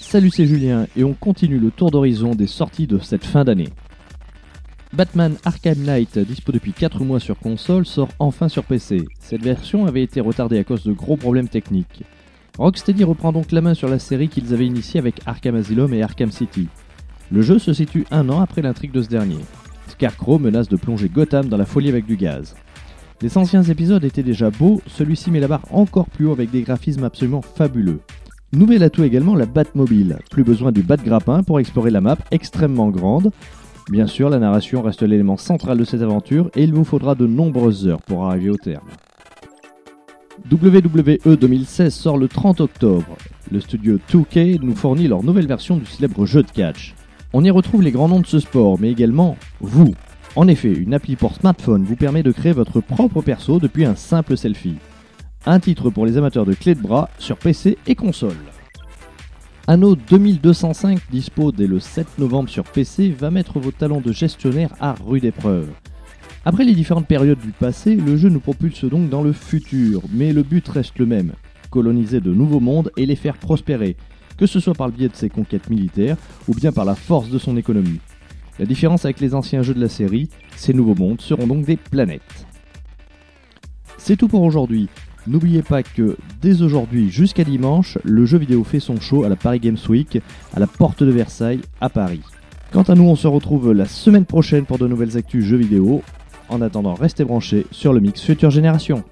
Salut, c'est Julien et on continue le tour d'horizon des sorties de cette fin d'année. Batman Arkham Knight, dispo depuis 4 mois sur console, sort enfin sur PC. Cette version avait été retardée à cause de gros problèmes techniques. Rocksteady reprend donc la main sur la série qu'ils avaient initiée avec Arkham Asylum et Arkham City. Le jeu se situe un an après l'intrigue de ce dernier. Scarecrow menace de plonger Gotham dans la folie avec du gaz. Les anciens épisodes étaient déjà beaux, celui-ci met la barre encore plus haut avec des graphismes absolument fabuleux. Nouvel atout également la Batmobile. Plus besoin du Bat-grappin pour explorer la map extrêmement grande. Bien sûr, la narration reste l'élément central de cette aventure et il vous faudra de nombreuses heures pour arriver au terme. WWE 2016 sort le 30 octobre. Le studio 2K nous fournit leur nouvelle version du célèbre jeu de catch. On y retrouve les grands noms de ce sport, mais également vous. En effet, une appli pour smartphone vous permet de créer votre propre perso depuis un simple selfie. Un titre pour les amateurs de clés de bras sur PC et console. Anno 2205, dispo dès le 7 novembre sur PC, va mettre vos talents de gestionnaire à rude épreuve. Après les différentes périodes du passé, le jeu nous propulse donc dans le futur, mais le but reste le même coloniser de nouveaux mondes et les faire prospérer, que ce soit par le biais de ses conquêtes militaires ou bien par la force de son économie. La différence avec les anciens jeux de la série, ces nouveaux mondes seront donc des planètes. C'est tout pour aujourd'hui. N'oubliez pas que dès aujourd'hui jusqu'à dimanche, le jeu vidéo fait son show à la Paris Games Week, à la porte de Versailles, à Paris. Quant à nous, on se retrouve la semaine prochaine pour de nouvelles actus jeux vidéo. En attendant, restez branchés sur le mix Future Génération.